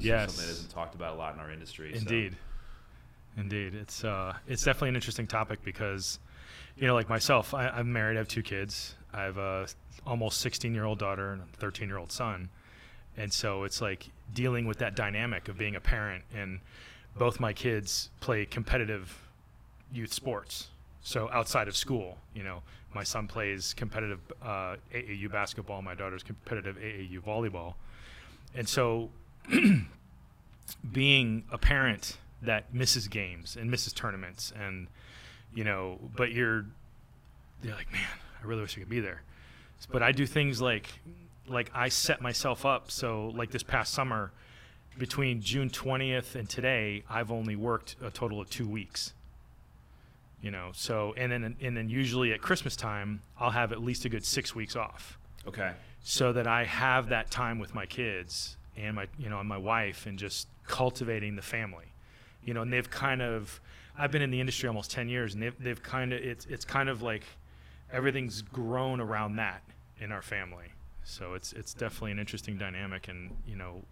is Yes. something that isn't talked about a lot in our industry. so- Indeed, indeed, it's uh, it's definitely an interesting topic because, you know, like myself, I, I'm married. I have two kids. I have a almost 16 year old daughter and a 13 year old son, and so it's like dealing with that dynamic of being a parent. And both my kids play competitive youth sports. So outside of school, you know, my son plays competitive uh, AAU basketball. My daughter's competitive AAU volleyball, and so being a parent that misses games and misses tournaments and you know but you're you're like man i really wish i could be there. But i do things like like i set myself up so like this past summer between june 20th and today i've only worked a total of two weeks. You know so and then and then usually at christmas time i'll have at least a good six weeks off. Okay. so that I have that time with my kids and my you know and my wife and just cultivating the family you know and they've kind of I've been in the industry almost 10 years and they've, they've kind of it's it's kind of like everything's grown around that in our family so it's it's definitely an interesting dynamic and you know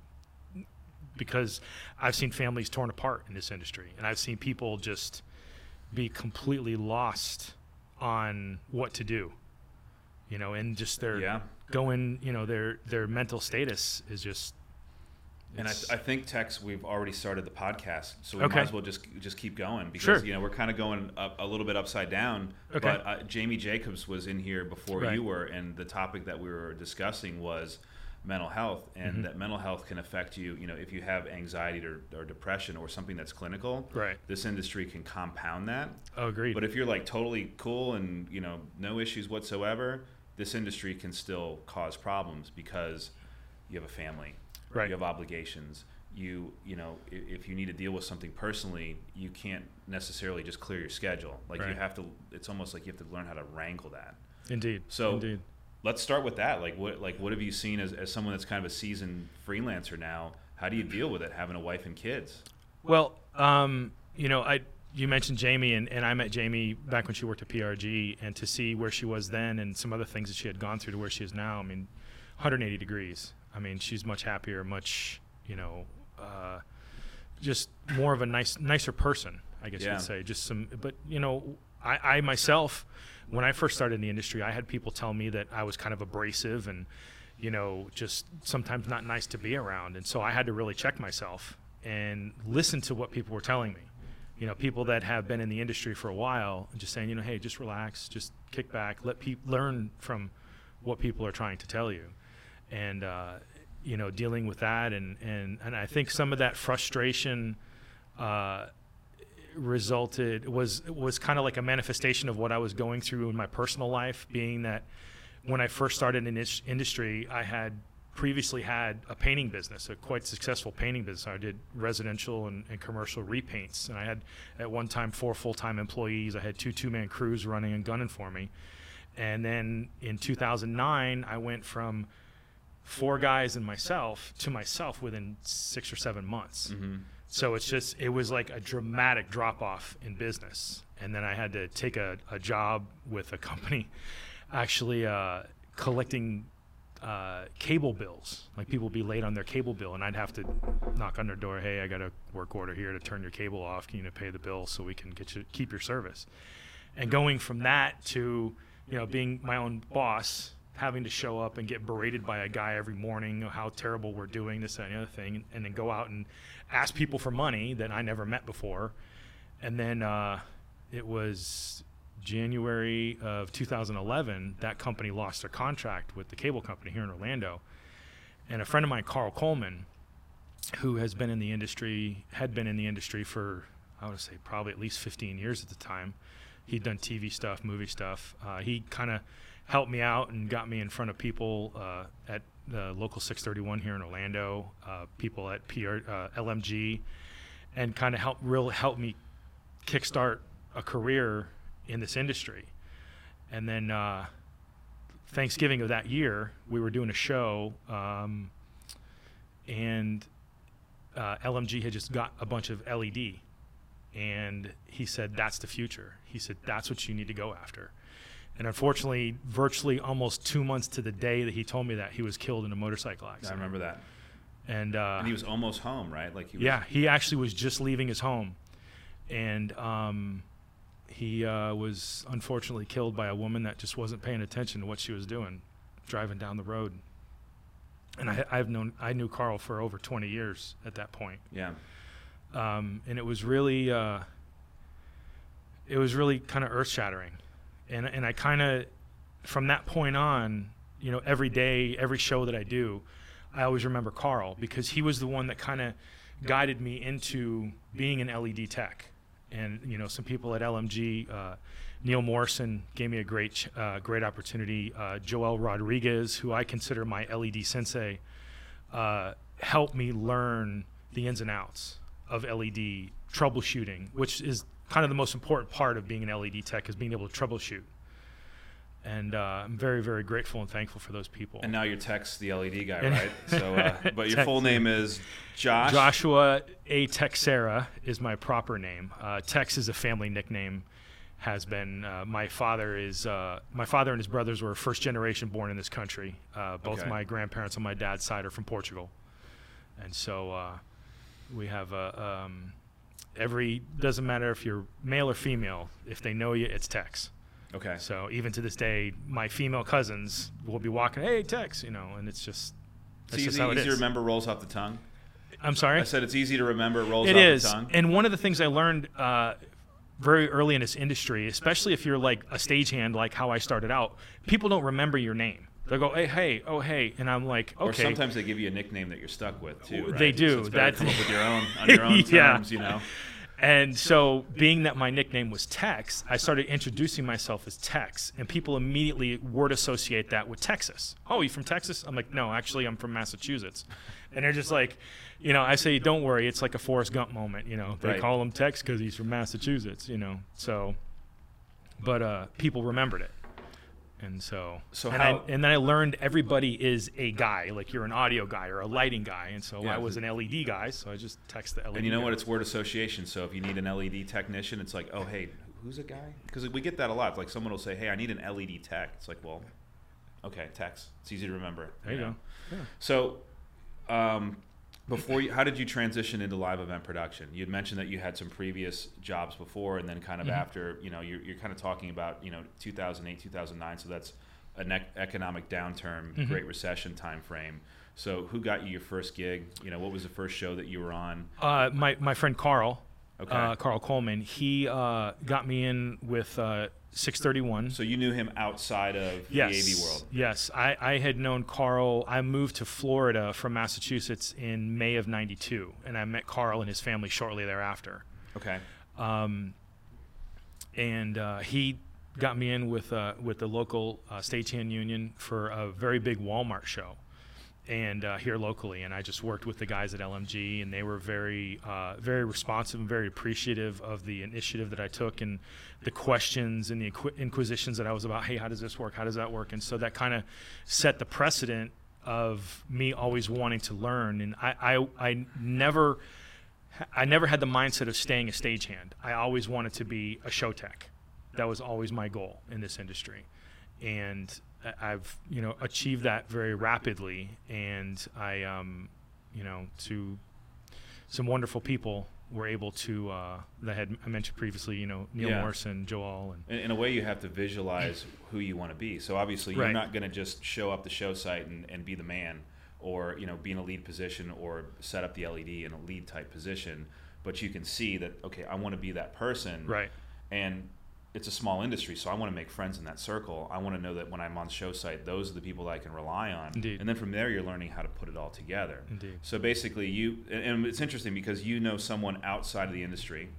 because I've seen families torn apart in this industry and I've seen people just be completely lost on what to do you know and just their Yeah. going you know their their mental status is just And I, I think Tex, we've already started the podcast, so we Okay. might as well just just keep going because Sure. you know we're kind of going up a little bit upside down. Okay. But uh, Jamie Jacobs was in here before Right. you were, and the topic that we were discussing was mental health, and Mhm. that mental health can affect you. You know, if you have anxiety or, or depression or something that's clinical, right this industry can compound that. oh agreed But if you're like totally cool and you know no issues whatsoever, this industry can still cause problems because you have a family, Right. You have obligations. You you know if, if you need to deal with something personally, you can't necessarily just clear your schedule. Like you have to. It's almost like you have to learn how to wrangle that. indeed So- indeed Let's start with that. Like what like what have you seen as, as someone that's kind of a seasoned freelancer now? How do you deal with it having a wife and kids? Well, um, you know, I you mentioned Jamie, and, and I met Jamie back when she worked at PRG, and to see where she was then and some other things that she had gone through to where she is now, I mean, 180 degrees. I mean, she's much happier, much you know, uh, just more of a nice, nicer person, I guess you'd say. Just some, but you know, I, I myself, when I first started in the industry, I had people tell me that I was kind of abrasive and you know, just sometimes not nice to be around. And so I had to really check myself and listen to what people were telling me. You know, people that have been in the industry for a while, and just saying, you know, hey, just relax, just kick back, let people learn from what people are trying to tell you, and uh, you know, dealing with that, and and and I think some of that frustration. Uh, resulted was was kind of like a manifestation of what I was going through in my personal life being that when I first started in this industry, I had previously had a painting business, a quite successful painting business. I did residential and, and commercial repaints, and I had at one time four full-time employees. I had two two-man crews running and gunning for me. And then in 2009, I went from four guys and myself to myself within six or seven months. Mm-hmm. So it's just it was like a dramatic drop off in business, and then I had to take a, a job with a company, actually uh, collecting uh, cable bills. Like people would be late on their cable bill, and I'd have to knock on their door. Hey, I got a work order here to turn your cable off. Can you pay the bill so we can get you keep your service? And going from that to you know being my own boss, having to show up and get berated by a guy every morning how terrible we're doing this and the other thing, and then go out and ask people for money that I never met before, and then uh, it was January of 2011 that company lost their contract with the cable company here in Orlando, and a friend of mine, Carl Coleman, who has been in the industry, had been in the industry for I would say probably at least 15 years at the time. He'd done TV stuff, movie stuff. Uh, he kind of helped me out and got me in front of people uh, at the local 631 here in Orlando, uh, people at PR, uh, LMG, and kind of help really help me kickstart a career in this industry. And then uh, Thanksgiving of that year, we were doing a show, um, and uh, LMG had just got a bunch of LED, and he said that's the future. He said that's what you need to go after. And unfortunately, virtually almost two months to the day that he told me that, he was killed in a motorcycle accident. I remember that. and, uh, And he was almost home, right? Like he was, yeah, he actually was just leaving his home, and um, he uh, was unfortunately killed by a woman that just wasn't paying attention to what she was doing, driving down the road. And I, I've known I knew Carl for over 20 years at that point, Yeah. um, and it was really uh, it was really kind of earth shattering, and and I kind of from that point on, you know, every day, every show that I do, I always remember Carl because he was the one that kind of guided me into being an LED tech. And you know, some people at LMG, uh, Neil Morrison gave me a great, uh, great opportunity. Uh, Joel Rodriguez, who I consider my LED sensei, uh, helped me learn the ins and outs of LED troubleshooting, which is kind of the most important part of being an LED tech is being able to troubleshoot. And uh, I'm very, very grateful and thankful for those people. And now you're Tex, the LED guy, And- right? So, uh, but your Tex, full name is Josh. Joshua A. Texera is my proper name. Uh, Tex is a family nickname. Has been uh, my father is uh, my father and his brothers were first generation born in this country. Uh, both Okay. my grandparents on my dad's side are from Portugal, and so uh, we have a um, every doesn't matter if you're male or female. If they know you, it's Tex. Okay. So even to this day, my female cousins will be walking, "Hey, Tex," you know, and it's just It's that's just easy, how it easy to remember, rolls off the tongue. I'm sorry. I said it's easy to remember, rolls It off is, the tongue. It is. And one of the things I learned uh, very early in this industry, especially if you're like a stagehand, like how I started out, people don't remember your name. They'll go, "Hey, hey, oh, hey," and I'm like, "Okay." Or sometimes they give you a nickname that you're stuck with too. Right? they do. So it's better come up with your own on your own Yeah. terms, you know. And so, being that my nickname was Tex, I started introducing myself as Tex, and people immediately word associate that with Texas. Oh, you from Texas? I'm like, no, actually, I'm from Massachusetts. And they're just like, you know, I say, don't worry, it's like a Forrest Gump moment. You know, they Right. call him Tex because he's from Massachusetts. You know, so, but uh, people remembered it. And so, So and, how- I, and then I learned everybody is a guy, like you're an audio guy or a lighting guy, and so Yeah. I was an LED guy, so I just Tex the LED. And you know guy. what? It's word association. So if you need an LED technician, it's like, oh, hey, who's a guy? Because we get that a lot. Like someone will say, hey, I need an LED tech. It's like, well, okay, Tex. It's easy to remember. There you know? go. Yeah. So, um, before you, how did you transition into live event production? You had mentioned that you had some previous jobs before, and then kind of Mhm. after, you know, you're, you're kind of talking about, you know, 2008, 2009. So that's an ec- economic downturn, Mhm. Great Recession time frame. So who got you your first gig? You know, what was the first show that you were on? Uh, my my friend Carl, Okay. uh, Carl Coleman, he uh, got me in with uh, 631. so you knew him outside of yes, the AV world. yes, I, I had known Carl. I moved to Florida from Massachusetts in May of '92, and I met Carl and his family shortly thereafter. Okay. Um, and uh, he got me in with uh, with the local uh, stagehand union for a very big Walmart show, and uh, here locally. And I just worked with the guys at LMG, and they were very uh, very responsive and very appreciative of the initiative that I took and the questions and the inqu- inquisitions that I was about. Hey, how does this work? How does that work? And so that kind of set the precedent of me always wanting to learn. And I I, I never. I never had the mindset of staying a stagehand. I always wanted to be a show tech. That was always my goal in this industry, and I've you know achieved that very rapidly. And I, um, you know, to some wonderful people were able to uh, that I had I mentioned previously. You know, Neil Yeah. Morrison, Joel, and In, in a way, you have to visualize who you want to be. So obviously, you're Right. not going to just show up the show site and, and be the man, or you know, be in a lead position, or set up the LED in a lead type position. But you can see that okay, I want to be that person, right, and it's a small industry, so I want to make friends in that circle. I want to know that when I'm on the show site, those are the people that I can rely on. Indeed. And then from there, you're learning how to put it all together. indeed, So basically, you and- it's interesting because you know someone outside of the industry,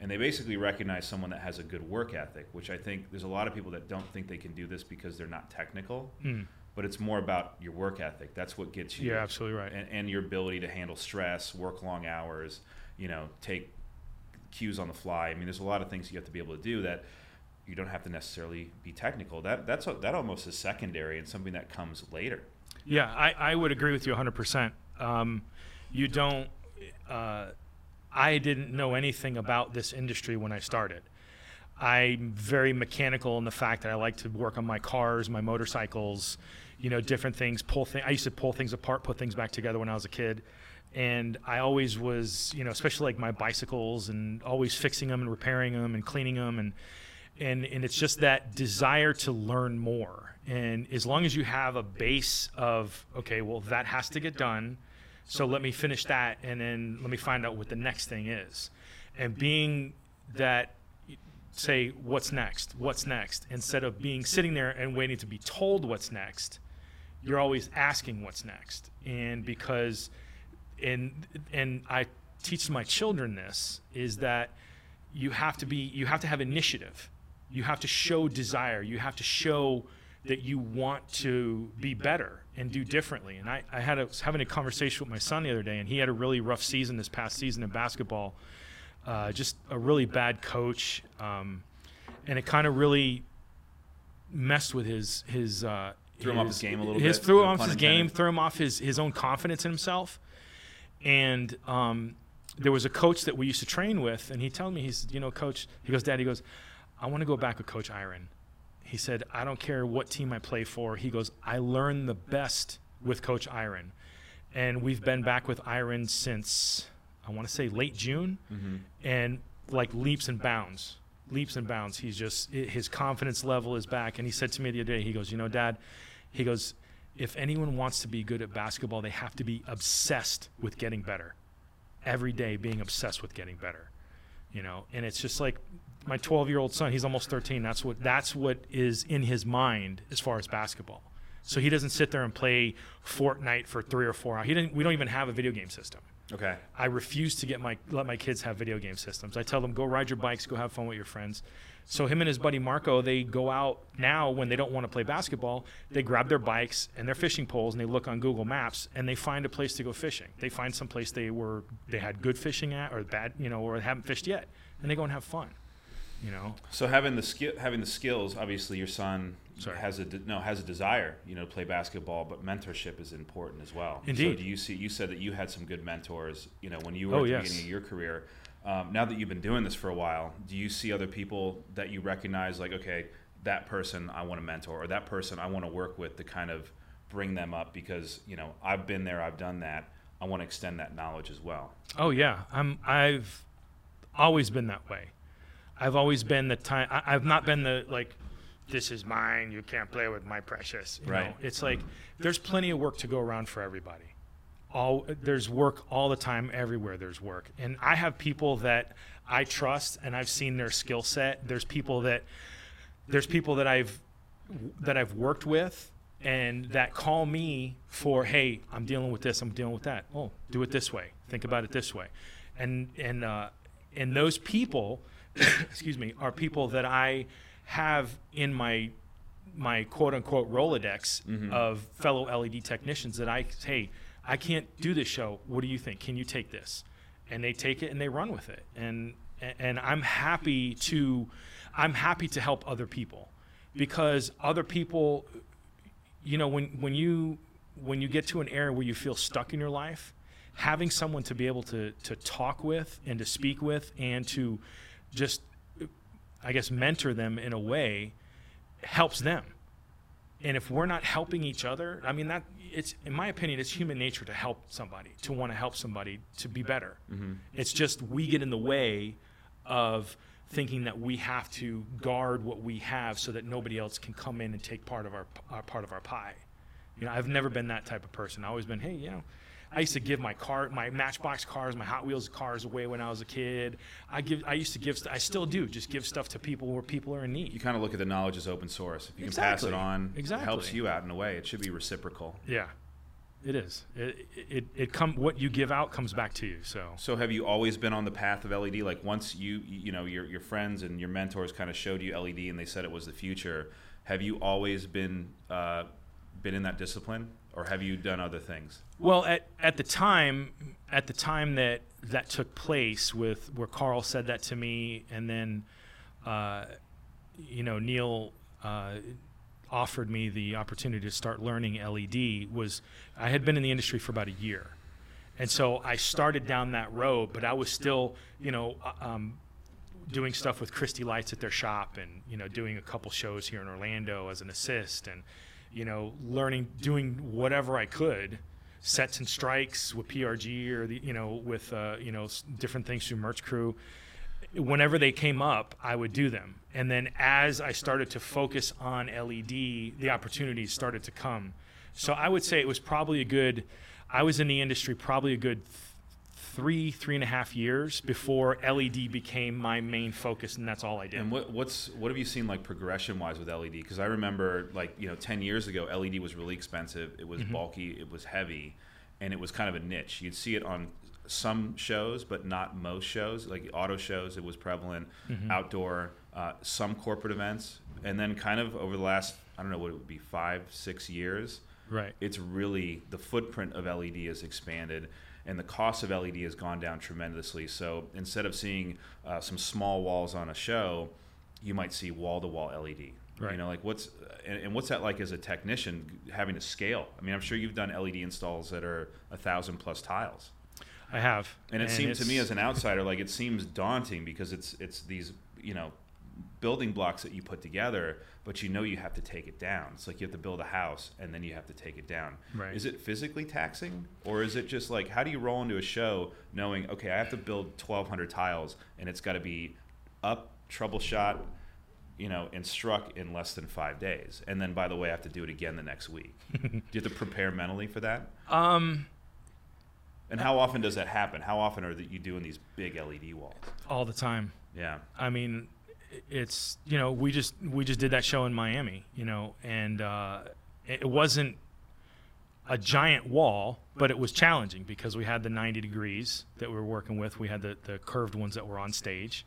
and they basically recognize someone that has a good work ethic, which I think there's a lot of people that don't think they can do this because they're not technical, Mm. but it's more about your work ethic. That's what gets you, you're absolutely right. and, and your ability to handle stress, work long hours, you know, take cues on the fly. I mean, there's a lot of things you have to be able to do that you don't have to necessarily be technical. That that's that almost is secondary and something that comes later. Yeah, I, I would agree with you 100%. Um, you don't, uh, I didn't know anything about this industry when I started. I'm very mechanical in the fact that I like to work on my cars, my motorcycles, you know, different things. Pull things. I used to pull things apart, put things back together when I was a kid, and I always was, you know, especially like my bicycles and always fixing them and repairing them and cleaning them and and and it's just that desire to learn more. And as long as you have a base of okay, well that has to get done, so let me finish that and then let me find out what the next thing is. And being that say what's next what's next instead of being sitting there and waiting to be told what's next you're always asking what's next and because and and i teach my children this is that you have to be you have to have initiative you have to show desire you have to show that you want to be better and do differently and i, I had a, was having a conversation with my son the other day and he had a really rough season this past season in basketball uh, just a really bad coach, um, and it kind of really messed with his his uh, threw him off his game a little his, bit. Threw no off his intended. game, threw him off his his own confidence in himself, and um, there was a coach that we used to train with, and he told me he's you know coach he goes dad he goes I want to go back with Coach Iron. He said I don't care what team I play for. He goes I learn the best with Coach Iron, and we've been back with Iron since I want to say late June, Mm-hmm. and like leaps and bounds, leaps and bounds. He's just his confidence level is back. And he said to me the other day, he goes, you know, Dad, he goes, if anyone wants to be good at basketball, they have to be obsessed with getting better. Every day, being obsessed with getting better, you know. And it's just like my 12 year old son. He's almost 13. That's what that's what is in his mind as far as basketball. So he doesn't sit there and play Fortnite for three or four hours. He didn't. We don't even have a video game system. Okay. I refuse to get my let my kids have video game systems. I tell them go ride your bikes, go have fun with your friends. So him and his buddy Marco, they go out now when they don't want to play basketball. They grab their bikes and their fishing poles and they look on Google Maps and they find a place to go fishing. They find some place they were they had good fishing at or bad, you know, or haven't fished yet, and they go and have fun. You know, So having the skill, having the skills, obviously your son Sorry. has a de- no has a desire, you know, to play basketball, but mentorship is important as well. Indeed. So do you see? You said that you had some good mentors, you know, when you were Oh, at the yes. beginning of your career. Um, now that you've been doing this for a while, do you see other people that you recognize, like, okay, that person I want to mentor, or that person I want to work with to kind of bring them up because you know I've been there, I've done that. I want to extend that knowledge as well. Oh yeah, I'm. I've always been that way. I've always been the time. I, I've not been the like, this is mine. You can't play with my precious. You Right. Know? It's like there's plenty of work to go around for everybody. All there's work all the time. Everywhere there's work, and I have people that I trust, and I've seen their skill set. There's people that there's people that I've that I've worked with and that call me for hey i'm dealing with this i'm dealing with that oh do it this way think about it this way and and uh, and those people excuse me are people that i have in my my quote unquote rolodex of fellow led technicians that i hey i can't do this show. What do you think? Can you take this? And they take it and they run with it. And and i'm happy to i'm happy to help other people because other people you know when when you when you get to an area where you feel stuck in your life having someone to be able to to talk with and to speak with and to just i guess mentor them in a way helps them and if we're not helping each other i mean that it's in my opinion it's human nature to help somebody to want to help somebody to be better. Mm-hmm. It's just we get in the way of thinking that we have to guard what we have so that nobody else can come in and take part of our, our part of our pie. You know i've never been that type of person. I've always been hey you know I used to give my car, my Matchbox cars, my Hot Wheels cars away when I was a kid. I give, I used to give, I still do, just give stuff to people where people are in need. You kind of look at the knowledge as open source. If you can pass it on, exactly. it helps you out in a way. It should be reciprocal. Yeah, it is. It it it come what you give out comes back to you. So So have you always been on the path of LED? Like once you you know your your friends and your mentors kind of showed you LED and they said it was the future. Have you always been uh, been in that discipline, or have you done other things? well, at at the time, at the time that that took place with where Carl said that to me, and then, uh, you know, Neil. Uh, offered me the opportunity to start learning LED was I had been in the industry for about a year. And so I started down that road, but I was still, you know, uh, um, doing stuff with Christie Lites at their shop and, you know, doing a couple shows here in Orlando as an assist and you know, learning, doing whatever I could, sets and strikes with PRG or the, you know, with uh, you know different things through Merch Crew. Whenever they came up, I would do them, and then as I started to focus on LED, the opportunities started to come. So I would say it was probably a good. I was in the industry probably a good three, three and a half years before LED became my main focus, and that's all I did. And what what's what have you seen like progression wise with LED? Because I remember like you know ten years ago, LED was really expensive. It was bulky. It was heavy, and it was kind of a niche. You'd see it on some shows, but not most shows. Like auto shows, it was prevalent. Outdoor, uh, some corporate events, and then kind of over the last I don't know what it would be five six years. Right. It's really the footprint of LED has expanded and the cost of LED has gone down tremendously. So instead of seeing uh, some small walls on a show, you might see wall to wall LED. Right. You know, like what's and, and what's that like as a technician having to scale? I mean, I'm sure you've done LED installs that are a thousand plus tiles, I have. and it seemed to me as an outsider like it seems daunting because it's it's these you know building blocks that you put together, but you know you have to take it down. It's like you have to build a house and then you have to take it down. Right. Is it physically taxing, or is it just like how do you roll into a show knowing okay I have to build 1,200 tiles and it's got to be up, troubleshot, you know, and struck in less than five days, and then by the way I have to do it again the next week. do you have to prepare mentally for that? um, And how often does that happen? How often are that you doing these big LED walls? all the time. Yeah. I mean, it's you know we just we just did that show in Miami, you know, and uh, it wasn't a giant wall, but it was challenging because we had the 90 degrees that we were working with. We had the, the curved ones that were on stage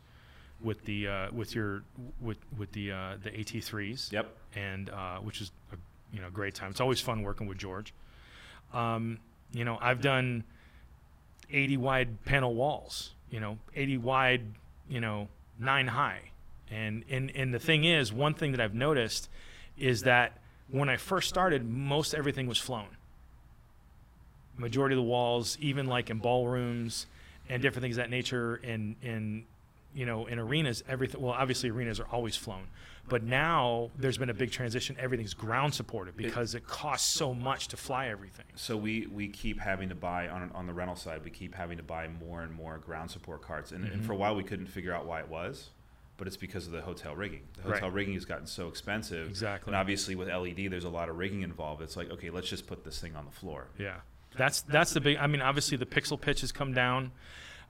with the uh, with your with with the uh, the AT3s. Yep. and uh, which is a you know great time. It's always fun working with George. Um, you know, I've done 80 wide panel walls. You know, 80 wide. You know, nine high. And and and the thing is, one thing that I've noticed is that when I first started, most everything was flown. Majority of the walls, even like in ballrooms and different things of that nature, in in you know in arenas, everything. Well, obviously arenas are always flown, but now there's been a big transition. Everything's ground supported because it costs so much to fly everything. So we, we keep having to buy on on the rental side. We keep having to buy more and more ground support carts, and, Mm-hmm. and for a while we couldn't figure out why it was, but it's because of the hotel rigging. The Right. hotel rigging has gotten so expensive. Exactly. And obviously with LED, there's a lot of rigging involved. It's like okay, let's just put this thing on the floor. Yeah, that's that's the big. I mean, obviously the pixel pitch has come down.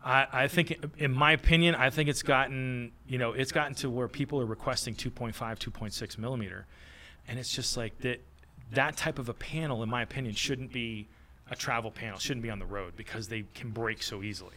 I, I think, in my opinion, I think it's gotten you know it's gotten to where people are requesting 2.5, 2.6 millimeter, and it's just like that. That type of a panel, in my opinion, shouldn't be a travel panel. Shouldn't be on the road because they can break so easily,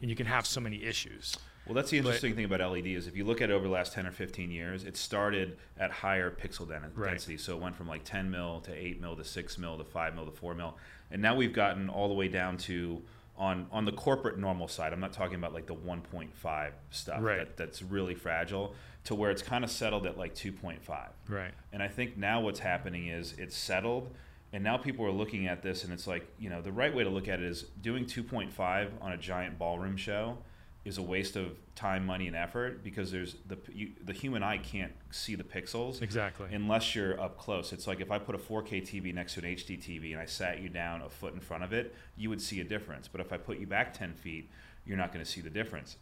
and you can have so many issues. Well, that's the interesting thing about LED is if you look at it over the last 10 or 15 years, it started at higher pixel den- Right. density. So it went from like 10 mil to 8 mil to 6 mil to 5 mil to 4 mil. And now we've gotten all the way down to on on the corporate normal side. I'm not talking about like the 1.5 stuff Right. that, that's really fragile to where it's kind of settled at like 2.5. Right. And I think now what's happening is it's settled, and now people are looking at this, and it's like you know the right way to look at it is doing 2.5 on a giant ballroom show is a waste of time, money, and effort because there's the you, the human eye can't see the pixels Exactly. unless you're up close. It's like if I put a 4K TV next to an HD TV and I sat you down a foot in front of it, you would see a difference. But if I put you back 10 feet, you're not going to see the difference.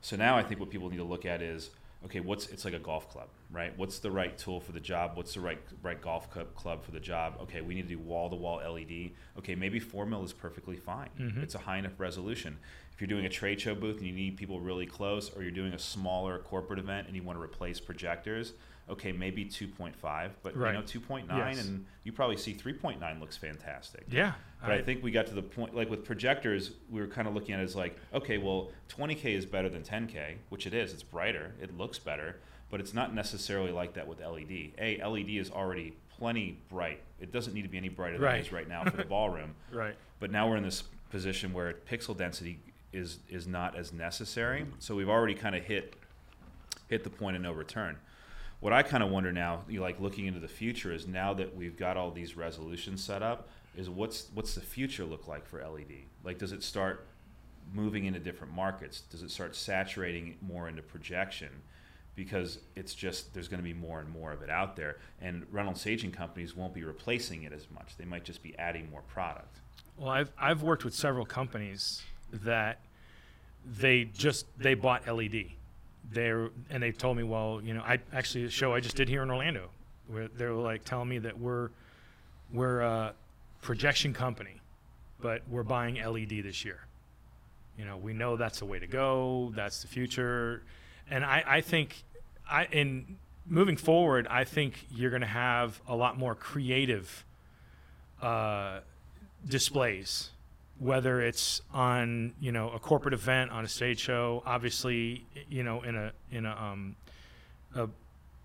So now I think what people need to look at is okay, what's it's like a golf club, right? What's the right tool for the job? What's the right right golf club club for the job? Okay, we need to do wall to wall LED. Okay, maybe four mil is perfectly fine. Mhm. It's a high enough resolution. If you're doing a trade show booth and you need people really close, or you're doing a smaller corporate event and you want to replace projectors, okay, maybe 2.5, but Right. you know 2.9, Yes. and you probably see 3.9 looks fantastic. Yeah. But I, think we got to the point, like with projectors, we were kind of looking at it as like, okay, well, 20K is better than 10K, which it is. It's brighter, it looks better, but it's not necessarily like that with LED. A, LED is already plenty bright. It doesn't need to be any brighter than Right. it is right now for the ballroom. right. But now we're in this position where pixel density is is not as necessary. So we've already kind of hit hit the point of no return. What I kind of wonder now, you know, like looking into the future, is now that we've got all these resolutions set up, is what's what's the future look like for LED? Like, does it start moving into different markets? Does it start saturating more into projection? because it's just there's going to be more and more of it out there, and rental staging companies won't be replacing it as much. They might just be adding more product. Well, I've I've worked with several companies that they just they bought LED. They're and they told me, well, you know, I actually a show I just did here in Orlando, where they were like telling me that we're we're a projection company, but we're buying LED this year. You know, we know that's the way to go. That's the future, and I I think I in moving forward, I think you're going to have a lot more creative uh, displays whether it's on you know a corporate event on a stage show obviously you know in a in a um a,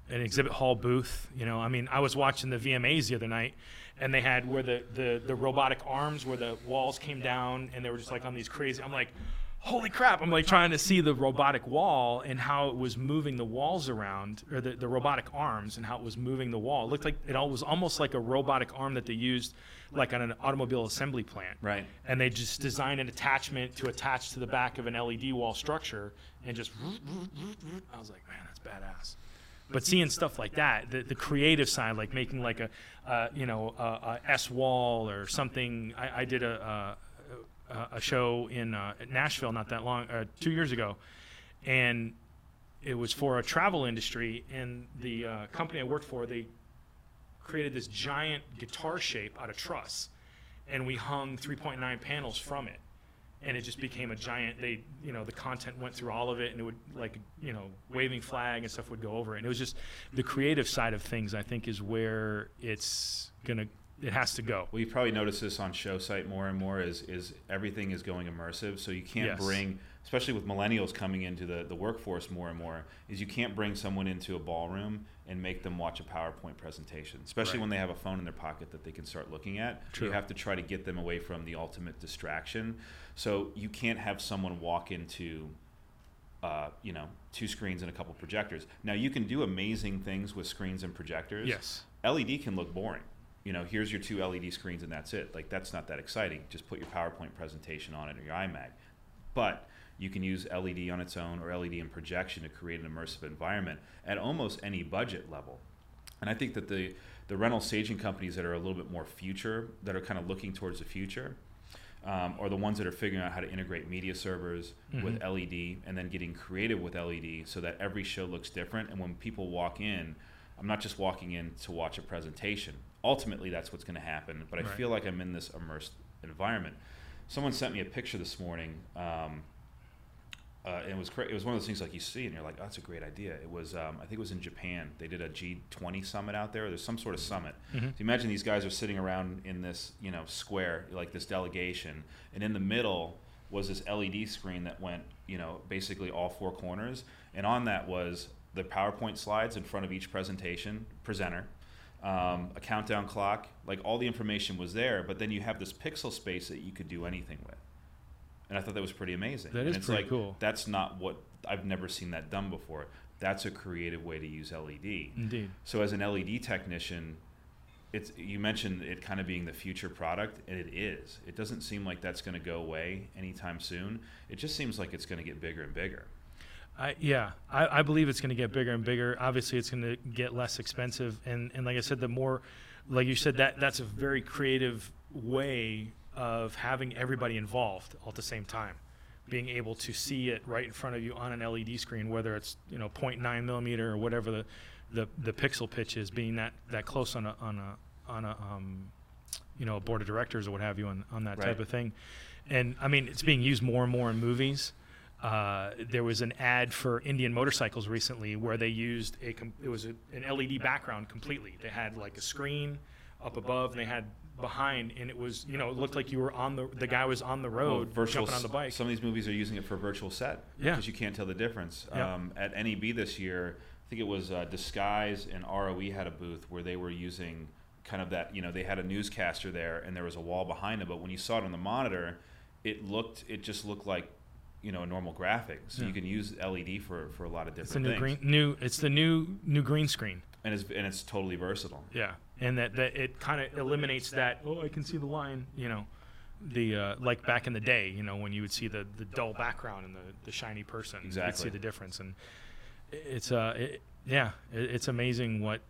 an exhibit hall booth you know i mean i was watching the vmas the other night and they had where the the, the robotic arms where the walls came down and they were just like on these crazy i'm like holy crap i'm like trying to see the robotic wall and how it was moving the walls around or the, the robotic arms and how it was moving the wall. It looked like it all was almost like a robotic arm that they used like on an automobile assembly plant. Right. and they just designed an attachment to attach to the back of an led wall structure and just i was like man that's badass. But seeing stuff like that the, the creative side like making like a uh, you know a, a s wall or something i, I did a, a a show in uh, Nashville not that long, uh, two years ago, and it was for a travel industry. And the uh, company I worked for, they created this giant guitar shape out of truss, and we hung 3.9 panels from it, and it just became a giant. They, you know, the content went through all of it, and it would like, you know, waving flag and stuff would go over it. And it was just the creative side of things. I think is where it's gonna it has to go. Well, you've probably noticed this on show site more and more. Is is everything is going immersive, so you can't Yes. bring, especially with millennials coming into the the workforce more and more, is you can't bring someone into a ballroom and make them watch a PowerPoint presentation, especially Right. when they have a phone in their pocket that they can start looking at. True. You have to try to get them away from the ultimate distraction. So you can't have someone walk into uh, you know, two screens and a couple projectors. Now you can do amazing things with screens and projectors. Yes. LED can look boring. You know, here's your two LED screens and that's it. Like that's not that exciting. Just put your PowerPoint presentation on it or your iMac. But you can use LED on its own or LED in projection to create an immersive environment at almost any budget level. And I think that the the rental staging companies that are a little bit more future, that are kind of looking towards the future, um, are the ones that are figuring out how to integrate media servers with LED and then getting creative with LED so that every show looks different. And when people walk in, I'm not just walking in to watch a presentation. Ultimately, that's what's going to happen. But I Right. feel like I'm in this immersed environment. Someone sent me a picture this morning. Um, uh, and it was cra- it was one of those things like you see and you're like, oh, that's a great idea. It was um, I think it was in Japan. They did a G20 summit out there. There's some sort of summit. Mhm. So imagine these guys are sitting around in this you know square like this delegation, and in the middle was this LED screen that went you know basically all four corners, and on that was the PowerPoint slides in front of each presentation presenter. Um, a countdown clock, like all the information was there, but then you have this pixel space that you could do anything with and I thought that was pretty amazing. That and it's pretty like, cool. That's not what I've never seen that done before. That's a creative way to use LED. Indeed. So as an LED technician, it's you mentioned it kind of being the future product, and it is. It doesn't seem like that's going to go away anytime soon. It just seems like it's going to get bigger and bigger. I, yeah, I, I believe it's going to get bigger and bigger. Obviously, it's going to get less expensive, and, and like I said, the more, like you said, that that's a very creative way of having everybody involved all at the same time, being able to see it right in front of you on an LED screen, whether it's you know 0.9 millimeter or whatever the, the, the pixel pitch is, being that, that close on a on a on a um, you know a board of directors or what have you on, on that Right. type of thing, and I mean it's being used more and more in movies. Uh, there was an ad for Indian motorcycles recently where they used a com- it was a, an LED background completely. They had like a screen up above, and they had behind, and it was you know it looked like you were on the the guy was on the road Well, virtual jumping on the bike. Some of these movies are using it for a virtual set Yeah. because you can't tell the difference. Yeah. Um, at NAB this year, I think it was uh, Disguise and ROE had a booth where they were using kind of that. You know, they had a newscaster there and there was a wall behind it, but when you saw it on the monitor, it looked it just looked like you know a normal graphic. So Yeah. you can use LED for for a lot of it's different new things, green new it's the new new green screen. and it's and it's totally versatile. Yeah, and that, that it kind of eliminates that. Oh, I can see the line. You know, the uh, like back in the day. You know, when you would see the, the dull background and the, the shiny person. You could see the difference, and it's uh, it, yeah, it, it's amazing what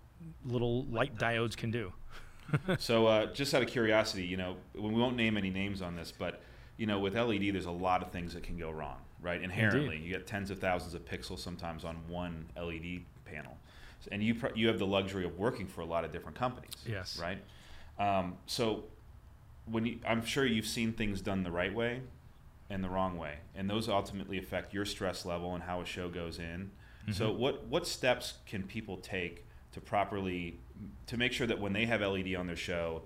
little light diodes can do. so uh, just out of curiosity, you know, we won't name any names on this, but you know, with LED, there's a lot of things that can go wrong, right? Inherently, Indeed. you get tens of thousands of pixels sometimes on one LED panel, and you pr- you have the luxury of working for a lot of different companies, Yes. right? Um, so when you, I'm sure you've seen things done the right way and the wrong way, and those ultimately affect your stress level and how a show goes in. So Mm-hmm. what what steps can people take to properly to make sure that when they have LED on their show,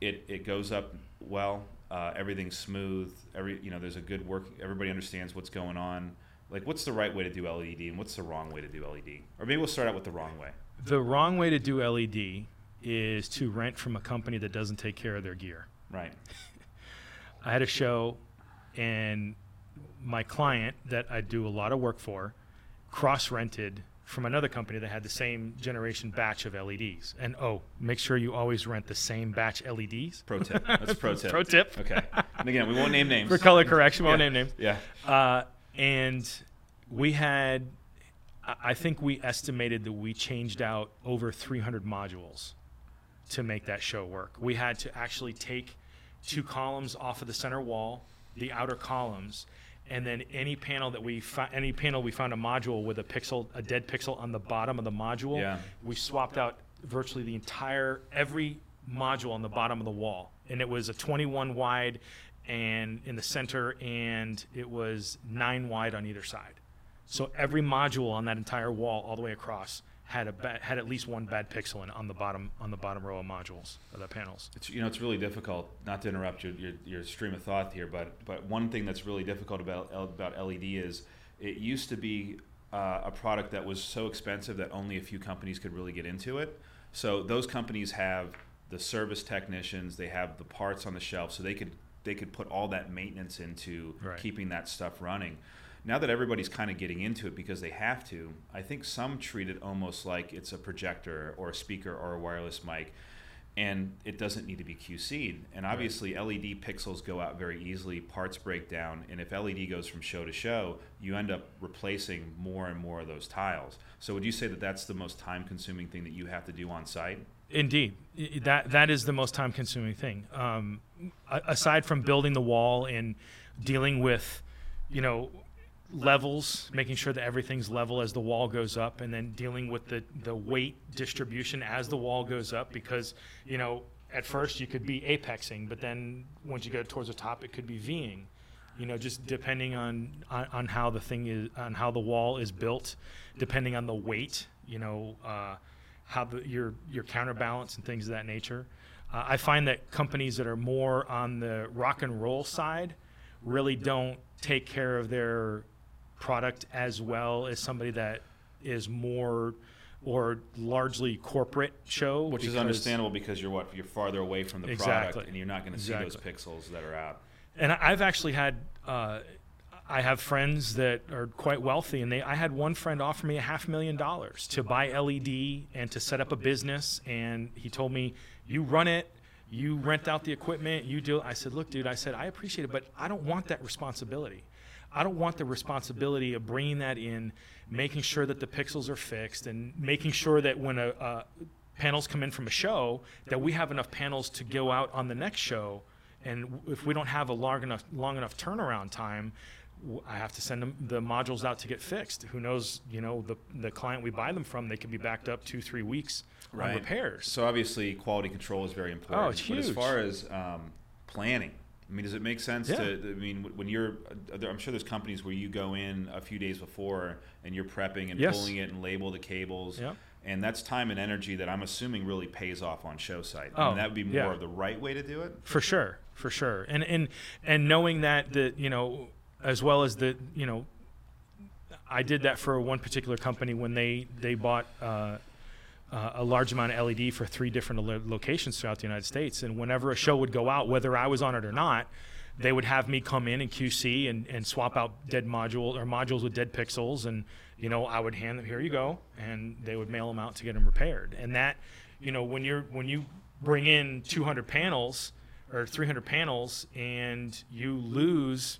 it, it goes up well, uh, everything's smooth, every you know there's a good work, everybody understands what's going on. Like what's the right way to do LED and what's the wrong way to do LED? Or maybe we'll start out with the wrong way. The wrong way to do LED is to rent from a company that doesn't take care of their gear. Right. I had a show, and my client that I do a lot of work for cross rented from another company that had the same generation batch of LEDs. And oh, make sure you always rent the same batch LEDs. Pro tip. That's pro tip. Pro tip. Okay. And again, we won't name names. For color correction, we won't Yeah. name names. Yeah. Uh, and we had, I- I think we estimated that we changed out over 300 modules to make that show work. We had to actually take two columns off of the center wall, the outer columns, and then any panel that we fi- any panel we found a module with a pixel, a dead pixel on the bottom of the module. Yeah. We swapped out virtually the entire every module on the bottom of the wall, and it was a 21 wide, and in the center, and it was nine wide on either side. So every module on that entire wall, all the way across, had a ba- had at least one bad pixel in on the bottom on the bottom row of modules of the panels. It's you know it's really difficult. Not to interrupt your, your, your stream of thought here, but but one thing that's really difficult about about LED is it used to be uh, a product that was so expensive that only a few companies could really get into it. So those companies have the service technicians, they have the parts on the shelf, so they could they could put all that maintenance into Right. keeping that stuff running. Now that everybody's kind of getting into it because they have to, I think some treat it almost like it's a projector or a speaker or a wireless mic and it doesn't need to be QC'd. And obviously, LED pixels go out very easily, parts break down, and if LED goes from show to show, you end up replacing more and more of those tiles. So, would you say that that's the most time consuming thing that you have to do on site? Indeed, that that is the most time consuming thing. Um, aside from building the wall and dealing with, you know, levels, making sure that everything's level as the wall goes up, and then dealing with the the weight distribution as the wall goes up, because you know at first you could be apexing, but then once you go towards the top, it could be Ving. You know, just depending on, on on how the thing is, on how the wall is built, depending on the weight. You know. Uh, how the, your your counterbalance and things of that nature. Uh, I find that companies that are more on the rock and roll side really don't take care of their product as well as somebody that is more or largely corporate show, Which is understandable because you're what you're farther away from the Exactly. product, and you're not going to see those pixels that are out. And I've actually had, uh, I have friends that are quite wealthy, and they. I had one friend offer me a half million dollars to buy LED and to set up a business, and he told me, "You run it, you rent out the equipment, you do." I said, "Look, dude," I said, "I appreciate it, but I don't want that responsibility. I don't want the responsibility of bringing that in, making sure that the pixels are fixed, and making sure that when a, a panels come in from a show, that we have enough panels to go out on the next show." And if we don't have a long enough long enough turnaround time, I have to send them the modules out to get fixed. Who knows? You know, the the client we buy them from, they could be backed up two three weeks on repairs. So obviously, quality control is very important. Oh, it's But as far as um, planning, I mean, does it make sense Yeah. to? I mean, when you're, I'm sure there's companies where you go in a few days before and you're prepping and Yes. pulling it and label the cables. Yep. And that's time and energy that I'm assuming really pays off on show site. Oh, and that would be more yeah. of the right way to do it. For sure, for sure, and and and knowing that that you know, as well as the you know, I did that for one particular company when they they bought. Uh, uh, a large amount of LED for three different locations throughout the United States, and whenever a show would go out, whether I was on it or not, they would have me come in and QC and, and swap out dead module or modules with dead pixels, and you know I would hand them here you go, and they would mail them out to get them repaired. And that, you know, when you're when you bring in 200 panels or 300 panels and you lose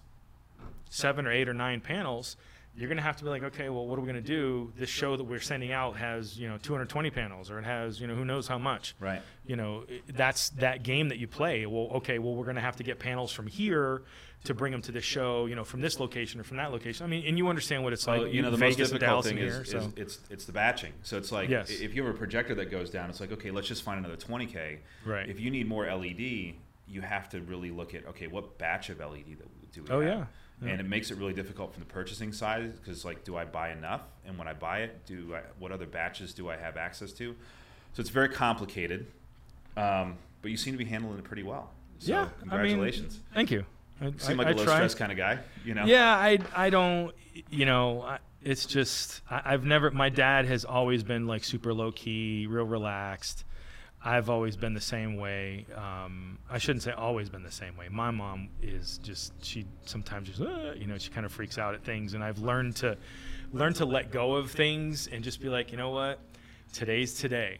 seven or eight or nine panels, you're going to have to be like, okay, well, what are we going to do? This show that we're sending out has, you know, 220 panels or it has, you know, who knows how much. Right. You know, that's that game that you play. Well, okay, well, we're going to have to get panels from here to bring them to this show, you know, from this location or from that location. I mean, and you understand what it's like. Well, you know, the most Vegas and difficult thing is, here, is so. it's it's the batching. So it's like Yes. if you have a projector that goes down, it's like okay, let's just find another 20k. Right. If you need more LED, you have to really look at okay, what batch of LED that do we Oh, have? yeah. Yeah. And it makes it really difficult from the purchasing side because like, do I buy enough? And when I buy it, do I, what other batches do I have access to? So it's very complicated, um, but you seem to be handling it pretty well. So yeah. congratulations. I mean, thank you. I, you seem like I a low try. stress kind of guy. You know. Yeah, I I don't you know I, it's just I, I've never my dad has always been like super low key, real relaxed. I've always been the same way. Um, I shouldn't say always been the same way. My mom is just she sometimes just uh, you know she kind of freaks out at things, and I've learned to learn to let go of things and just be like, you know what, today's today.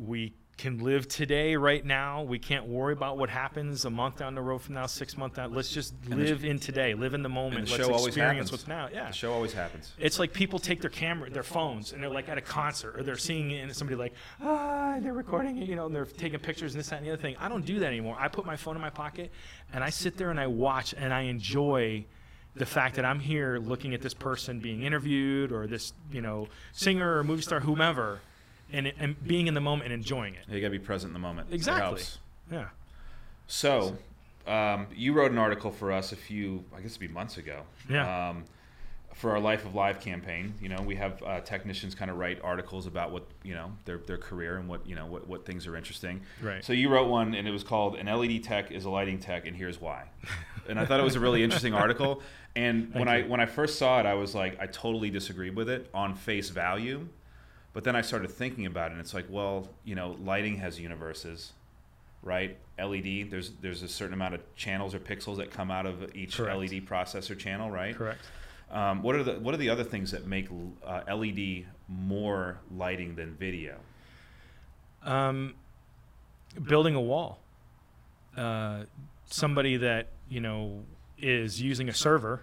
We can live today, right now. We can't worry about what happens a month down the road from now, six months down. Let's just live in today, live in the And moment. the Let's show always experience happens. what's now. Yeah. The show always happens. It's like people take their camera, their phones, and they're like at a concert, or they're seeing it, and somebody like, ah, they're recording it, you know, and they're taking pictures and this, that, and the other thing. I don't do that anymore. I put my phone in my pocket, and I sit there and I watch, and I enjoy the fact that I'm here looking at this person being interviewed, or this, you know, singer or movie star, whomever, and, and being in the moment and enjoying it. You got to be present in the moment. Exactly. Yeah. So, um, you wrote an article for us a few, I guess it'd be months ago. Yeah. Um, for our Life of Live campaign, you know, we have uh, technicians kind of write articles about what you know their their career and what you know what, what things are interesting. Right. So you wrote one, and it was called "An LED Tech is a Lighting Tech, and Here's Why." and I thought it was a really interesting article. And when I when I first saw it, I was like, I totally disagreed with it on face value. But then I started thinking about it, and it's like, well, you know, lighting has universes, right? LED, there's there's a certain amount of channels or pixels that come out of each Correct. LED processor channel, right? Correct. Um, what are the what are the other things that make uh, LED more lighting than video? Um, building a wall. Uh, somebody that you know is using a server,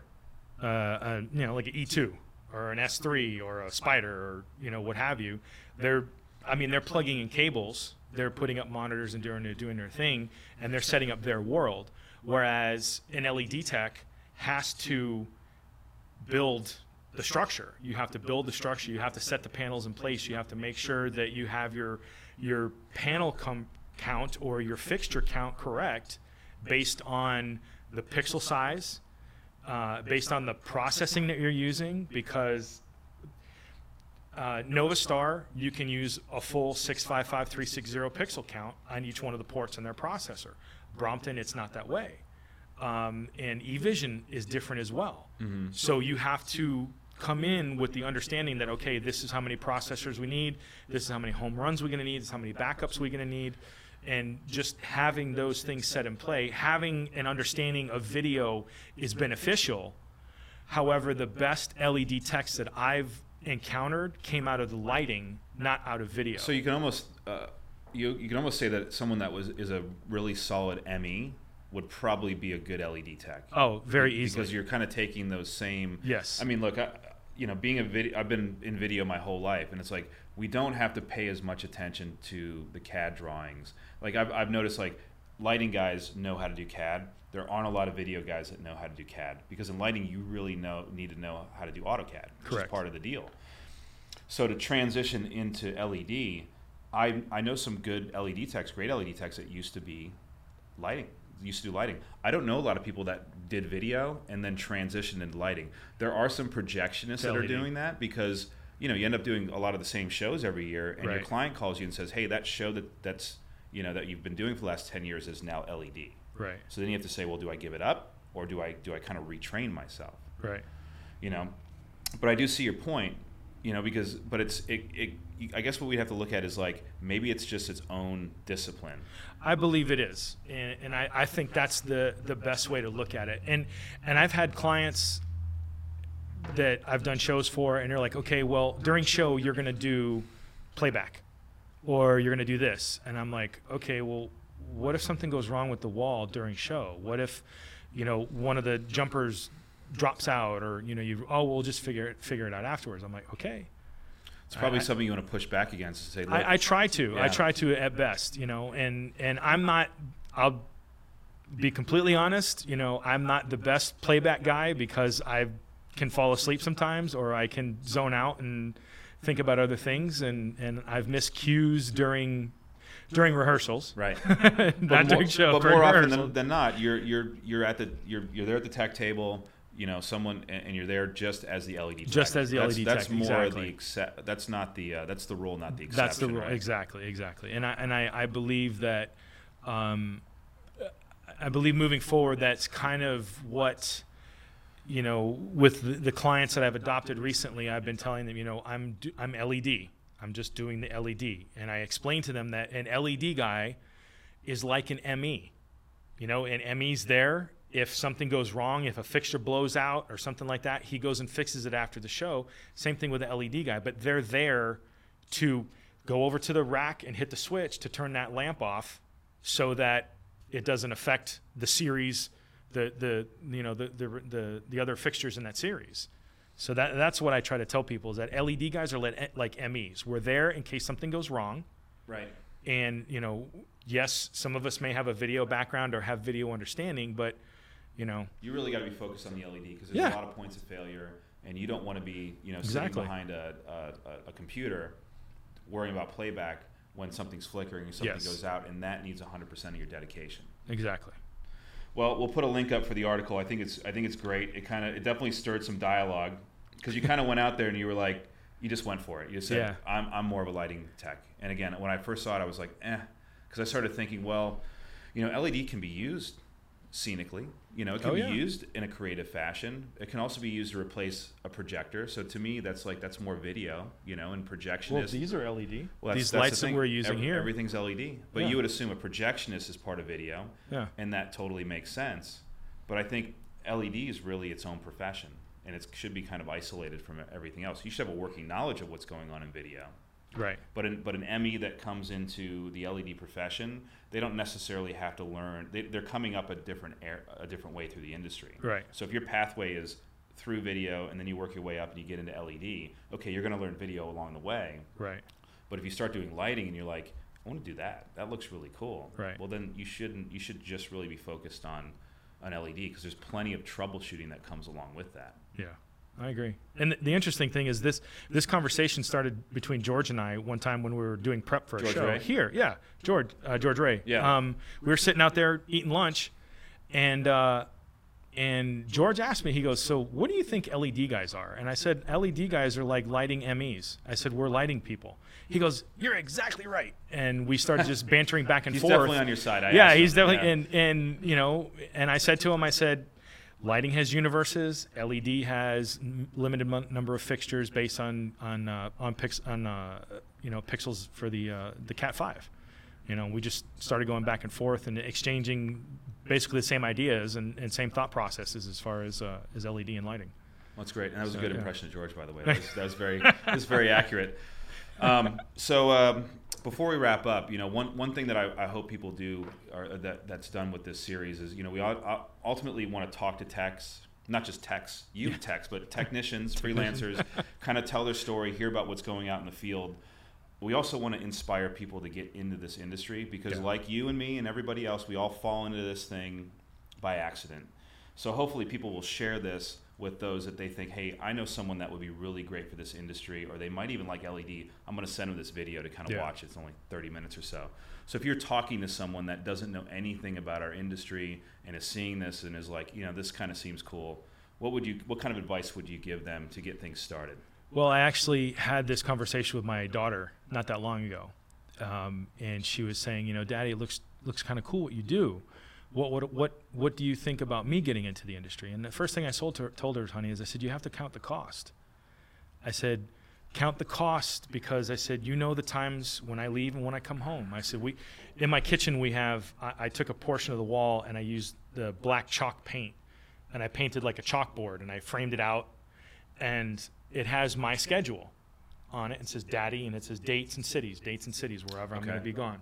uh, uh, you know, like an E2 or an S3 or a Spider or you know what have you. They're, I mean, they're plugging in cables. They're putting up monitors and doing their, doing their thing, and they're setting up their world. Whereas an LED tech has to build the structure. You have to build the structure. You have to set the panels in place. You have to make sure that you have your your panel com- count or your fixture count correct based on the pixel size, uh, based on the processing that you're using. Because uh, Novastar, you can use a full 655360 pixel count on each one of the ports in their processor. Brompton, it's not that way um, and eVision is different as well. So you have to come in with the understanding that okay, this is how many processors we need, this is how many home runs we're going to need, this is how many backups we're going to need, and just having those things set in play, having an understanding of video is beneficial. However, the best LED text that I've encountered came out of the lighting, not out of video. So you can almost uh, you you can almost say that someone that was is a really solid ME would probably be a good LED tech. oh, very easily. because you're kind of taking those same. Yes. I mean, look, I, you know, being a video, I've been in video my whole life, and it's like we don't have to pay as much attention to the CAD drawings. Like I've I've noticed, like lighting guys know how to do CAD. There aren't a lot of video guys that know how to do CAD because in lighting you really know need to know how to do AutoCAD, which Correct. is part of the deal. So to transition into LED, I I know some good LED techs, great LED techs that used to be lighting, used to do lighting. I don't know a lot of people that did video and then transitioned into lighting. There are some projectionists that are doing that because you know you end up doing a lot of the same shows every year, and your client calls you and says, "Hey, that show that that's you know that you've been doing for the last ten years is now LED." right, So then you have to say, "Well, do I give it up or do I do I kind of retrain myself?" right. you know but i do see your point you know because but it's it, it i guess what we'd have to look at is like maybe it's just its own discipline I believe it is, and, and I, I think that's the the best way to look at it. And and I've had clients that I've done shows for, and they're like, okay, well, during show you're gonna do playback, or you're gonna do this, and I'm like, okay, well, what if something goes wrong with the wall during show? What if, you know, one of the jumpers drops out or you know you oh we'll just figure it figure it out afterwards i'm like okay It's probably I- something you want to push back against and say, look, I, I try to. I try to at best, you know, and and I'm not. I'll be completely honest. You know, I'm not the best playback guy because I can fall asleep sometimes, or I can zone out and think about other things, and and I've missed cues during during rehearsals. right. but more, show. but more often than, than not, you're you're you're at the you're you're there at the tech table. You know, someone and, you're there just as the LED. Just tech. as the that's, LED That's tech, more exactly. the except. That's not the uh, that's the rule, not the exception. That's the rule. right? Exactly, exactly. And I and I, I believe that um, I believe moving forward, that's kind of what you know with the, the clients that I've adopted recently. I've been telling them, you know, I'm do, I'm LED. I'm just doing the LED, and I explain to them that an LED guy is like an ME. You know, and ME's there. If something goes wrong, if a fixture blows out or something like that, he goes and fixes it after the show. Same thing with the LED guy, but they're there to go over to the rack and hit the switch to turn that lamp off so that it doesn't affect the series, the the you know the the the, the other fixtures in that series. So that that's what I try to tell people is that LED guys are let, like MEs. We're there in case something goes wrong Right. and you know yes some of us may have a video background or have video understanding but you know You really got to be focused on the LED because there's Yeah. a lot of points of failure, and you don't want to be you know Exactly. sitting behind a, a, a- computer worrying about playback when something's flickering or something Yes. goes out, and that needs 100% of your dedication. exactly Well, we'll put a link up for the article. I think it's I think it's great. It kind of it definitely stirred some dialogue because you kind of went out there and you were like you just went for it. You said Yeah. I'm I'm more of a lighting tech. And again, when I first saw it, I was like eh, because I started thinking, well, you know, LED can be used scenically. You know, it can Oh, be yeah. used in a creative fashion. It can also be used to replace a projector. So to me, that's like that's more video. You know, and projection well these are led well, that's- these that's the lights that we're using Every- here Everything's LED, but Yeah. you would assume a projectionist is part of video yeah and that totally makes sense. But I think LED is really its own profession, and it should be kind of isolated from everything else. You should have a working knowledge of what's going on in video. Right But an, but an ME that comes into the LED profession, they don't necessarily have to learn. They, they're coming up a different air, a different way through the industry. right So if your pathway is through video and then you work your way up and you get into LED, okay, you're going to learn video along the way. right But if you start doing lighting and you're like, I want to do that. That looks really cool. Right. Well, then you shouldn't. You should just really be focused on an LED because there's plenty of troubleshooting that comes along with that. yeah i agree and the, the interesting thing is this this conversation started between george and i one time when we were doing prep for a George show Ray? here yeah george uh, george ray Yeah. um, we were sitting out there eating lunch and uh, and George asked me, he goes, So what do you think LED guys are? And I said, LED guys are like lighting MEs. I said, We're lighting people. He goes, You're exactly right. And we started just bantering back and He's forth. He's definitely on your side. I yeah, he's him. definitely Yeah. and and you know, and I said to him, I said, lighting has universes. LED has n- limited mon- number of fixtures based on on uh, on pix on uh, you know pixels for the uh, the Cat Five. You know, we just started going back and forth and exchanging basically the same ideas and, and same thought processes as far as uh, as LED and lighting. That's great. And that was So, a good yeah. impression of George, by the way. That was, that was very, that was very accurate. Um, so um, before we wrap up, you know, one, one thing that I, I hope people do, or that that's done with this series, is you know we ul- ultimately want to talk to techs, not just techs, you techs, but technicians, freelancers, kind of tell their story, hear about what's going out in the field. We also want to inspire people to get into this industry because, Yeah. like you and me and everybody else, we all fall into this thing by accident. So hopefully people will share this with those that they think, hey, I know someone that would be really great for this industry, or they might even like LED. I'm going to send them this video to kind of Yeah. watch. It's only 30 minutes or so. So if you're talking to someone that doesn't know anything about our industry and is seeing this and is like, you know, this kind of seems cool, what would you, what kind of advice would you give them to get things started? Well, I actually had this conversation with my daughter not that long ago, um, and she was saying, you know, Daddy, it looks looks kind of cool what you do. What what what what do you think about me getting into the industry? And the first thing I told her, told her, honey, is I said you have to count the cost. I said, count the cost because I said you know the times when I leave and when I come home. I said we, in my kitchen we have. I, I took a portion of the wall and I used the black chalk paint, and I painted like a chalkboard and I framed it out, and it has my schedule on it. It says daddy and it says dates and cities, dates and cities wherever I'm going to be gone.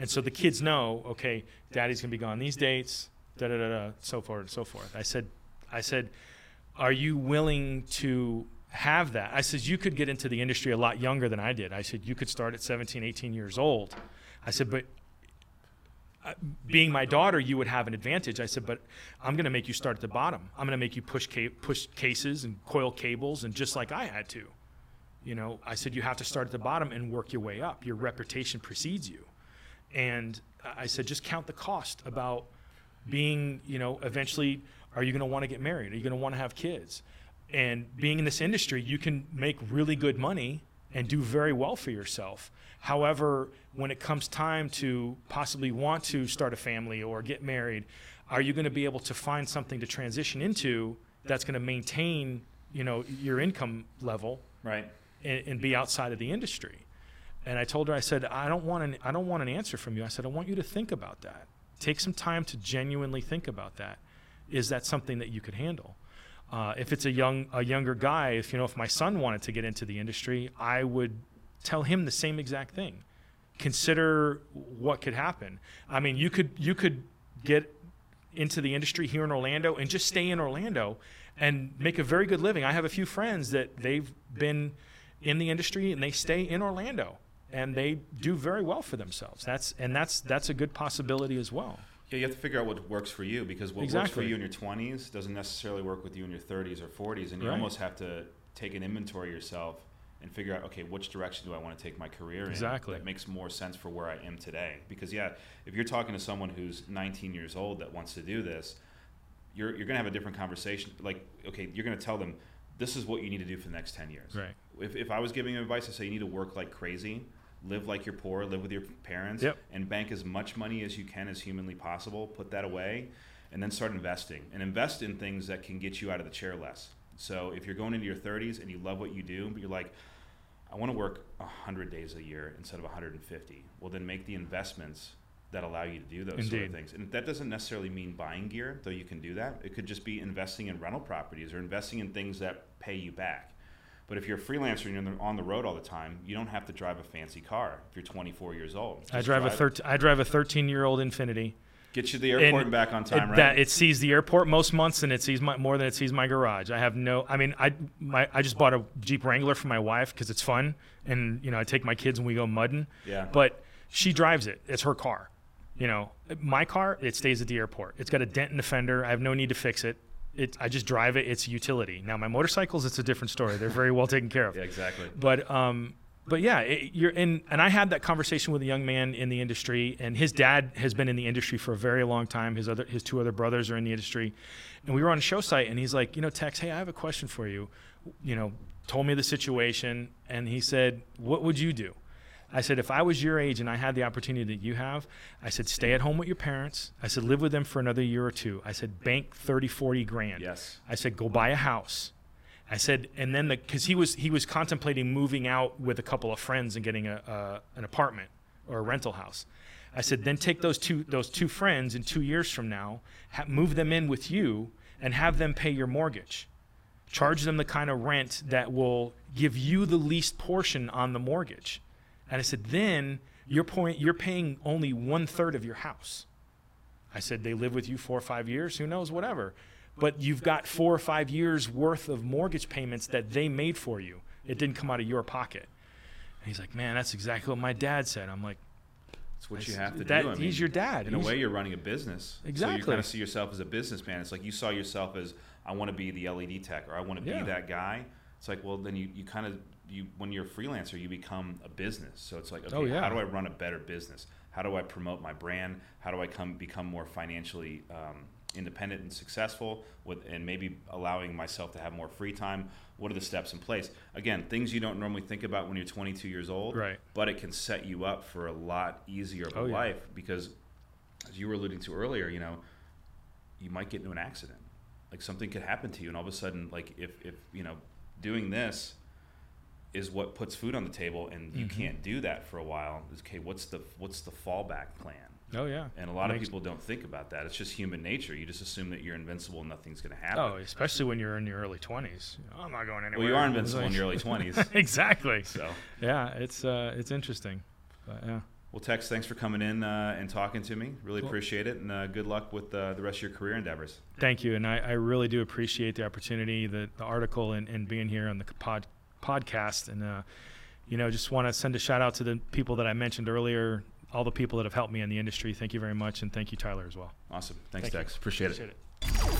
And so the kids know, okay, daddy's to be gone these dates, da da da da, so forth and so forth. I said, I said, are you willing to have that? I said, you could get into the industry a lot younger than I did. I said, you could start at 17, 18 years old. I said, but uh, being my daughter, you would have an advantage. I said, but I'm going to make you start at the bottom. I'm going to make you push ca- push cases and coil cables, and just like I had to. You know, I said you have to start at the bottom and work your way up. Your reputation precedes you. And I said, just count the cost about being, you know, eventually, are you going to want to get married? Are you going to want to have kids? And being in this industry, you can make really good money and do very well for yourself. However, when it comes time to possibly want to start a family or get married, are you going to be able to find something to transition into that's going to maintain, you know, your income level Right. and, and be outside of the industry? And I told her, I said, I don't want an, I don't want an answer from you. I said, I want you to think about that. Take some time to genuinely think about that. Is that something that you could handle? Uh, if it's a young a younger guy, if you know if my son wanted to get into the industry, I would tell him the same exact thing. Consider what could happen. I mean, you could you could get into the industry here in Orlando and just stay in Orlando and make a very good living. I have a few friends that they've been in the industry and they stay in Orlando and they do very well for themselves. That's and that's that's a good possibility as well. Yeah, you have to figure out what works for you because what works for you in your 20s doesn't necessarily work with you in your 30s or 40s, and you Right. almost have to take an inventory yourself and figure out, okay, which direction do I want to take my career Exactly. in that makes more sense for where I am today? Because yeah, if you're talking to someone who's 19 years old that wants to do this, you're you're gonna have a different conversation. Like, okay, you're gonna tell them this is what you need to do for the next 10 years. Right. If, if I was giving advice, I say you need to work like crazy, live like you're poor, live with your parents, Yep. and bank as much money as you can as humanly possible. Put that away, and then start investing. And invest in things that can get you out of the chair less. So if you're going into your 30s and you love what you do, but you're like, I want to work 100 days a year instead of 150. Well, then make the investments that allow you to do those sort of things. And that doesn't necessarily mean buying gear, though you can do that. It could just be investing in rental properties or investing in things that pay you back. But if you're a freelancer and you're on the- road all the time, you don't have to drive a fancy car if you're 24 years old. I Just drive a 13 I drive a 13 year old Infiniti. Get you to the airport and, and back on time, it, right? That it sees the airport most months, and it sees my, more than it sees my garage. I have no. I mean, I my I just bought a Jeep Wrangler for my wife because it's fun, and you know I take my kids and we go mudding. Yeah. But she drives it. It's her car. You know, my car it stays at the airport. It's got a dent in the fender. I have no need to fix it. It I just drive it. It's utility. Now my motorcycles, it's a different story. They're very well taken care of. yeah, exactly. But um, but yeah, it, you're in. And I had that conversation with a young man in the industry, and his dad has been in the industry for a very long time. His other, his two other brothers are in the industry, and we were on a show site, and he's like, you know, Tex, hey, I have a question for you. You know, told me the situation, and he said, what would you do? I said, if I was your age and I had the opportunity that you have, I said, stay at home with your parents. I said, live with them for another year or two. I said, bank 30, 40 grand. Yes. I said, go buy a house. I said, and then the because he was he was contemplating moving out with a couple of friends and getting a, a an apartment or a rental house. I said, then take those two those two friends in two years from now, ha- move them in with you, and have them pay your mortgage. Charge them the kind of rent that will give you the least portion on the mortgage. And I said, then you're point you're paying only one third of your house. I said, they live with you four or five years, who knows, whatever. But you've got four or five years worth of mortgage payments that they made for you. It didn't come out of your pocket. And he's like, man, that's exactly what my dad said. I'm like, It's what I you have to that- do. I mean, he's your dad. In a way, you're running a business. Exactly. So you kind of see yourself as a businessman. It's like you saw yourself as, I want to be the LED tech or I want to be Yeah. that guy. It's like, well, then you, you kind of, you when you're a freelancer, you become a business. So it's like, okay, Oh, yeah. how do I run a better business? How do I promote my brand? How do I come become more financially um, independent and successful with, and maybe allowing myself to have more free time? What are the steps in place? Again, things you don't normally think about when you're 22 years old Right. but it can set you up for a lot easier of a Oh, yeah. life because as you were alluding to earlier you know you might get into an accident like something could happen to you and all of a sudden like if, if you know doing this is what puts food on the table and you Mhm. can't do that for a while is okay what's the what's the fallback plan oh yeah. and a lot of Makes- people don't think about that it's just human nature you just assume that you're invincible and nothing's going to happen Oh, especially when you're in your early 20s. I'm not going anywhere. well you are invincible in your early 20s exactly. so Yeah, it's uh, it's interesting. But yeah. Well, Tex, thanks for coming in uh, and talking to me. Really Cool. appreciate it, and uh, good luck with uh, the rest of your career endeavors. Thank you, and I, I really do appreciate the opportunity, the, the article, and, and being here on the pod, podcast. And uh, you know, just want to send a shout out to the people that I mentioned earlier, all the people that have helped me in the industry. Thank you very much, and thank you, Tyler, as well. Awesome. Thanks, Thank you. Tex. Appreciate it. Appreciate it.